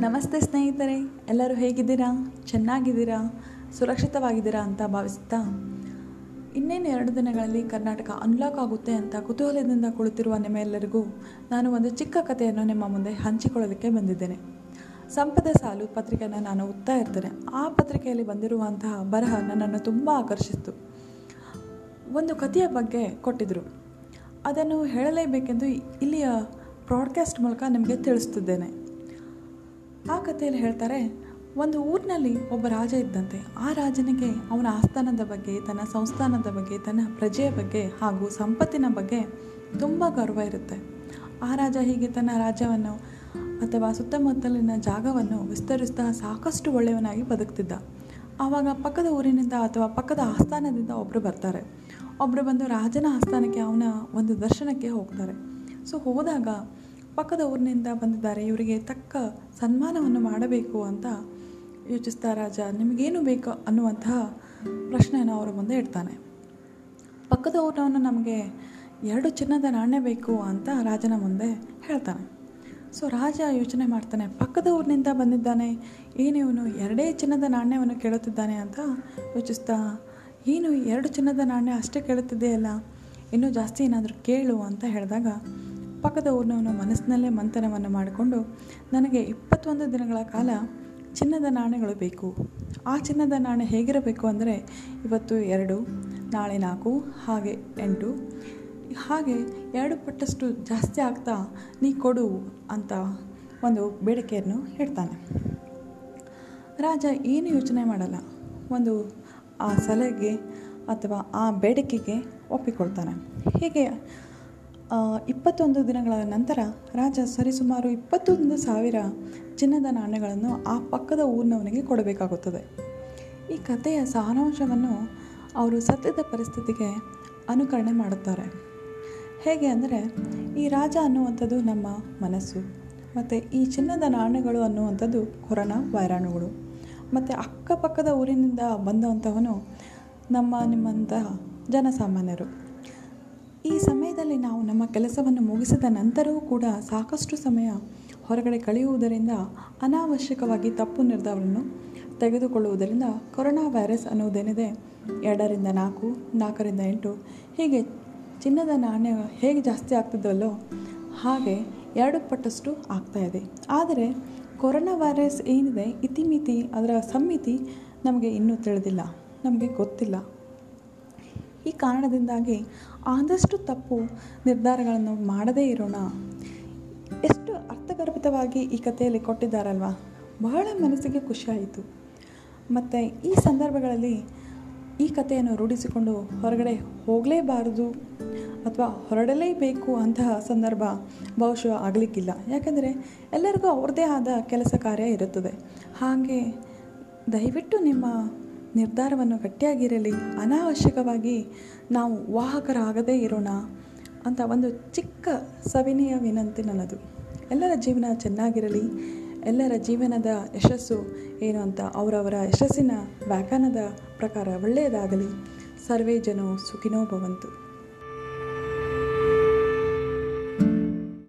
ನಮಸ್ತೆ ಸ್ನೇಹಿತರೆ, ಎಲ್ಲರೂ ಹೇಗಿದ್ದೀರಾ? ಚೆನ್ನಾಗಿದ್ದೀರಾ? ಸುರಕ್ಷಿತವಾಗಿದ್ದೀರಾ ಅಂತ ಭಾವಿಸುತ್ತಾ? ಇನ್ನೇನು ಎರಡು ದಿನಗಳಲ್ಲಿ ಕರ್ನಾಟಕ ಅನ್ಲಾಕ್ ಆಗುತ್ತೆ ಅಂತ ಕುತೂಹಲದಿಂದ ಕುಳಿತಿರುವ ನಿಮ್ಮೆಲ್ಲರಿಗೂ ನಾನು ಒಂದು ಚಿಕ್ಕ ಕಥೆಯನ್ನು ನಿಮ್ಮ ಮುಂದೆ ಹಂಚಿಕೊಳ್ಳಲಿಕ್ಕೆ ಬಂದಿದ್ದೇನೆ. ಸಂಪದ ಸಾಲು ಪತ್ರಿಕೆಯನ್ನು ನಾನು ಓದ್ತಾ ಇರ್ತೇನೆ. ಆ ಪತ್ರಿಕೆಯಲ್ಲಿ ಬಂದಿರುವಂತಹ ಬರಹ ನನ್ನನ್ನು ತುಂಬ ಆಕರ್ಷಿಸಿತು. ಒಂದು ಕಥೆಯ ಬಗ್ಗೆ ಕೊಟ್ಟಿದ್ದರು ಅದನ್ನು ಹೇಳಲೇಬೇಕೆಂದು ಇಲ್ಲಿಯ ಬ್ರಾಡ್ಕಾಸ್ಟ್ ಮೂಲಕ ನಿಮಗೆ ತಿಳಿಸ್ತಿದ್ದೇನೆ. ಆ ಕಥೆಯಲ್ಲಿ ಹೇಳ್ತಾರೆ, ಒಂದು ಊರಿನಲ್ಲಿ ಒಬ್ಬ ರಾಜ ಇದ್ದಂತೆ. ಆ ರಾಜನಿಗೆ ಅವನ ಆಸ್ಥಾನದ ಬಗ್ಗೆ, ತನ್ನ ಸಂಸ್ಥಾನದ ಬಗ್ಗೆ, ತನ್ನ ಪ್ರಜೆಯ ಬಗ್ಗೆ ಹಾಗೂ ಸಂಪತ್ತಿನ ಬಗ್ಗೆ ತುಂಬ ಗರ್ವ ಇರುತ್ತೆ. ಆ ರಾಜ ಹೀಗೆ ತನ್ನ ರಾಜ್ಯವನ್ನು ಅಥವಾ ಸುತ್ತಮುತ್ತಲಿನ ಜಾಗವನ್ನು ವಿಸ್ತರಿಸ್ತಾ ಸಾಕಷ್ಟು ಒಳ್ಳೆಯವನಾಗಿ ಬದುಕ್ತಿದ್ದ. ಆವಾಗ ಪಕ್ಕದ ಊರಿನಿಂದ ಅಥವಾ ಪಕ್ಕದ ಆಸ್ಥಾನದಿಂದ ಒಬ್ಬರು ಬರ್ತಾರೆ. ಒಬ್ಬರು ಬಂದು ರಾಜನ ಆಸ್ಥಾನಕ್ಕೆ, ಅವನ ಒಂದು ದರ್ಶನಕ್ಕೆ ಹೋಗ್ತಾರೆ. ಸೊ, ಹೋದಾಗ ಪಕ್ಕದ ಊರಿನಿಂದ ಬಂದಿದ್ದಾರೆ. ಇವರಿಗೆ ತಕ್ಕ ಸನ್ಮಾನವನ್ನು ಮಾಡಬೇಕು ಅಂತ ಯೋಚಿಸ್ತಾ ರಾಜ, ನಿಮಗೇನು ಬೇಕು ಅನ್ನುವಂತಹ ಪ್ರಶ್ನೆಯನ್ನು ಅವರ ಮುಂದೆ ಇಡ್ತಾನೆ. ಪಕ್ಕದ ಊರಿನವನು ನಮಗೆ ಎರಡು ಚಿನ್ನದ ನಾಣ್ಯ ಬೇಕು ಅಂತ ರಾಜನ ಮುಂದೆ ಹೇಳ್ತಾನೆ. ಸೊ ರಾಜ ಯೋಚನೆ ಮಾಡ್ತಾನೆ, ಪಕ್ಕದ ಊರಿನಿಂದ ಬಂದಿದ್ದಾನೆ ಏನಿವನು ಎರಡೇ ಚಿನ್ನದ ನಾಣ್ಯವನ್ನು ಕೇಳುತ್ತಿದ್ದಾನೆ ಅಂತ ಯೋಚಿಸ್ತಾ, ಏನು ಎರಡು ಚಿನ್ನದ ನಾಣ್ಯ ಅಷ್ಟೇ ಕೇಳುತ್ತಿದೆಯಲ್ಲ, ಇನ್ನೂ ಜಾಸ್ತಿ ಏನಾದರೂ ಕೇಳು ಅಂತ ಹೇಳಿದಾಗ ಪಕ್ಕದ ಊರಿನವನ ಮನಸ್ಸಿನಲ್ಲೇ ಮಂಥನವನ್ನು ಮಾಡಿಕೊಂಡು, ನನಗೆ ಇಪ್ಪತ್ತೊಂದು ದಿನಗಳ ಕಾಲ ಚಿನ್ನದ ನಾಣ್ಯಗಳು ಬೇಕು. ಆ ಚಿನ್ನದ ನಾಣ್ಯ ಹೇಗಿರಬೇಕು ಅಂದರೆ, ಇವತ್ತು ಎರಡು, ನಾಳೆ ನಾಲ್ಕು, ಹಾಗೆ ಎಂಟು. ಹಾಗೆ ಎರಡು ಪಟ್ಟಷ್ಟು ಜಾಸ್ತಿ ಆಗ್ತಾ ನೀ ಕೊಡು ಅಂತ ಒಂದು ಬೇಡಿಕೆಯನ್ನು ಇಡ್ತಾನೆ. ರಾಜ ಏನು ಯೋಚನೆ ಮಾಡಲ್ಲ. ಒಂದು ಆ ಸಲಹೆಗೆ ಅಥವಾ ಆ ಬೇಡಿಕೆಗೆ ಒಪ್ಪಿಕೊಳ್ತಾನೆ. ಹೀಗೆ ಇಪ್ಪತ್ತೊಂದು ದಿನಗಳ ನಂತರ ರಾಜ ಸರಿಸುಮಾರು ಇಪ್ಪತ್ತೊಂದು ಸಾವಿರ ಚಿನ್ನದ ನಾಣ್ಯಗಳನ್ನು ಆ ಪಕ್ಕದ ಊರಿನವನಿಗೆ ಕೊಡಬೇಕಾಗುತ್ತದೆ. ಈ ಕಥೆಯ ಸಾರಾಂಶವನ್ನು ಅವರು ಸತ್ಯದ ಪರಿಸ್ಥಿತಿಗೆ ಅನುಕರಣೆ ಮಾಡುತ್ತಾರೆ. ಹೇಗೆ ಅಂದರೆ, ಈ ರಾಜ ಅನ್ನುವಂಥದ್ದು ನಮ್ಮ ಮನಸ್ಸು, ಮತ್ತು ಈ ಚಿನ್ನದ ನಾಣ್ಯಗಳು ಅನ್ನುವಂಥದ್ದು ಕೊರೋನಾ ವೈರಾಣುಗಳು, ಮತ್ತು ಅಕ್ಕಪಕ್ಕದ ಊರಿನಿಂದ ಬಂದಂಥವನು ನಮ್ಮ ನಿಮ್ಮಂತಹ ಜನಸಾಮಾನ್ಯರು. ಸಮಯದಲ್ಲಿ ನಾವು ನಮ್ಮ ಕೆಲಸವನ್ನು ಮುಗಿಸಿದ ನಂತರವೂ ಕೂಡ ಸಾಕಷ್ಟು ಸಮಯ ಹೊರಗಡೆ ಕಳೆಯುವುದರಿಂದ ಅನಾವಶ್ಯಕವಾಗಿ ತಪ್ಪು ನಿರ್ಧಾರವನ್ನು ತೆಗೆದುಕೊಳ್ಳುವುದರಿಂದ ಕೊರೋನಾ ವೈರಸ್ ಅನ್ನುವುದೇನಿದೆ? ಎರಡರಿಂದ ನಾಲ್ಕು, ನಾಲ್ಕರಿಂದ ಎಂಟು, ಹೀಗೆ ಚಿನ್ನದ ನಾಣ್ಯ ಹೇಗೆ ಜಾಸ್ತಿ ಆಗ್ತಿದ್ದಲ್ಲೋ ಹಾಗೆ ಎರಡು ಪಟ್ಟಷ್ಟು ಆಗ್ತಾಯಿದೆ ಆದರೆ ಕೊರೋನಾ ವೈರಸ್ ಏನಿದೆ, ಇತಿಮಿತಿ ಅದರ ಸಮ್ಮಿತಿ ನಮಗೆ ಇನ್ನೂ ತಿಳಿದಿಲ್ಲ, ನಮಗೆ ಗೊತ್ತಿಲ್ಲ. ಈ ಕಾರಣದಿಂದಾಗಿ ಆದಷ್ಟು ತಪ್ಪು ನಿರ್ಧಾರಗಳನ್ನು ಮಾಡದೇ ಇರೋಣ. ಎಷ್ಟು ಅರ್ಥಗರ್ಭಿತವಾಗಿ ಈ ಕಥೆಯಲ್ಲಿ ಕೊಟ್ಟಿದ್ದಾರಲ್ವ? ಬಹಳ ಮನಸ್ಸಿಗೆ ಖುಷಿಯಾಯಿತು. ಮತ್ತು ಈ ಸಂದರ್ಭಗಳಲ್ಲಿ ಈ ಕಥೆಯನ್ನು ರೂಢಿಸಿಕೊಂಡು ಹೊರಗಡೆ ಹೋಗಲೇಬಾರದು ಅಥವಾ ಹೊರಡಲೇಬೇಕು ಅಂತಹ ಸಂದರ್ಭ ಬಹುಶಃ ಆಗಲಿಕ್ಕಿಲ್ಲ. ಯಾಕೆಂದರೆ ಎಲ್ಲರಿಗೂ ಅವ್ರದ್ದೇ ಆದ ಕೆಲಸ ಕಾರ್ಯ ಇರುತ್ತದೆ. ಹಾಗೆ ದಯವಿಟ್ಟು ನಿಮ್ಮ ನಿರ್ಧಾರವನ್ನು ಗಟ್ಟಿಯಾಗಿರಲಿ, ಅನಾವಶ್ಯಕವಾಗಿ ನಾವು ವಾಹಕರಾಗದೇ ಇರೋಣ ಅಂತ ಒಂದು ಚಿಕ್ಕ ಸವಿನಯ ವಿನಂತಿ ನನ್ನದು. ಎಲ್ಲರ ಜೀವನ ಚೆನ್ನಾಗಿರಲಿ, ಎಲ್ಲರ ಜೀವನದ ಯಶಸ್ಸು ಏನು ಅಂತ ಅವರವರ ಯಶಸ್ಸಿನ ವ್ಯಾಖ್ಯಾನದ ಪ್ರಕಾರ ಒಳ್ಳೆಯದಾಗಲಿ. ಸರ್ವೇ ಜನೋ ಸುಖಿನೋ ಭವಂತು.